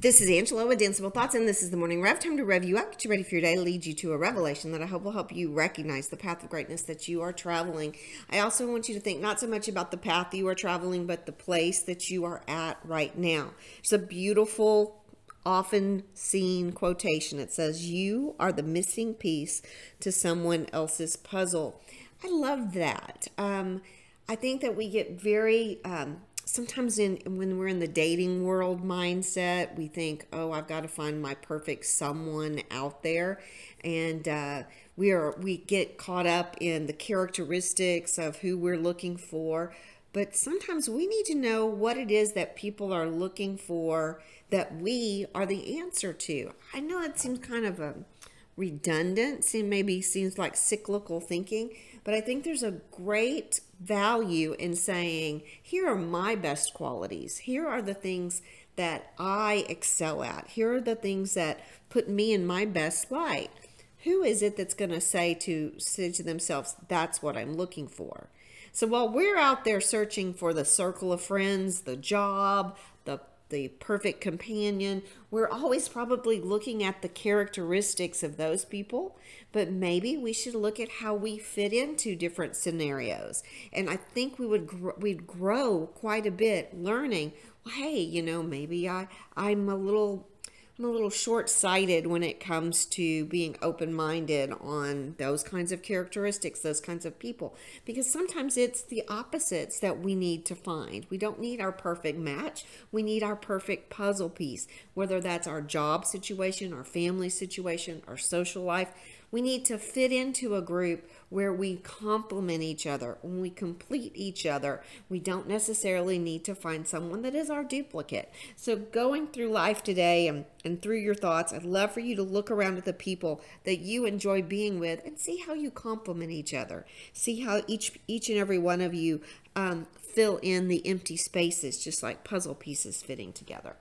This is Angela with Danceable Thoughts, and this is the Morning Rev. Time to rev you up, get you ready for your day, lead you to a revelation that I hope will help you recognize the path of greatness that you are traveling. I also want you to think not so much about the path you are traveling, but the place that you are at right now. It's a beautiful, often seen quotation. It says, You are the missing piece to someone else's puzzle. I love that. Um, I think that we get very. Um, sometimes in when we're in the dating world mindset we think oh i've got to find my perfect someone out there. And uh, we are we get caught up in the characteristics of who we're looking for. But sometimes we need to know what it is that people are looking for that we are the answer to. I know it seems kind of a redundant seem maybe seems like cyclical thinking but I think there's a great value in saying, here are my best qualities. Here are the things that I excel at. Here are the things that put me in my best light. Who is it that's going to say to say to themselves, that's what I'm looking for? So while we're out there searching for the circle of friends, the job, the the perfect companion. We're always probably looking at the characteristics of those people, but maybe we should look at how we fit into different scenarios. And I think we would gr- we'd grow quite a bit learning. Well, hey, you know, maybe I I'm a little I'm a little short sighted when it comes to being open minded on those kinds of characteristics, those kinds of people, because sometimes it's the opposites that we need to find. We don't need our perfect match, we need our perfect puzzle piece, whether that's our job situation, our family situation, our social life. We need to fit into a group where we complement each other, when we complete each other. We don't necessarily need to find someone that is our duplicate. So, going through life today and, and through your thoughts, I'd love for you to look around at the people that you enjoy being with and see how you complement each other. See how each each and every one of you um, fill in the empty spaces, just like puzzle pieces fitting together.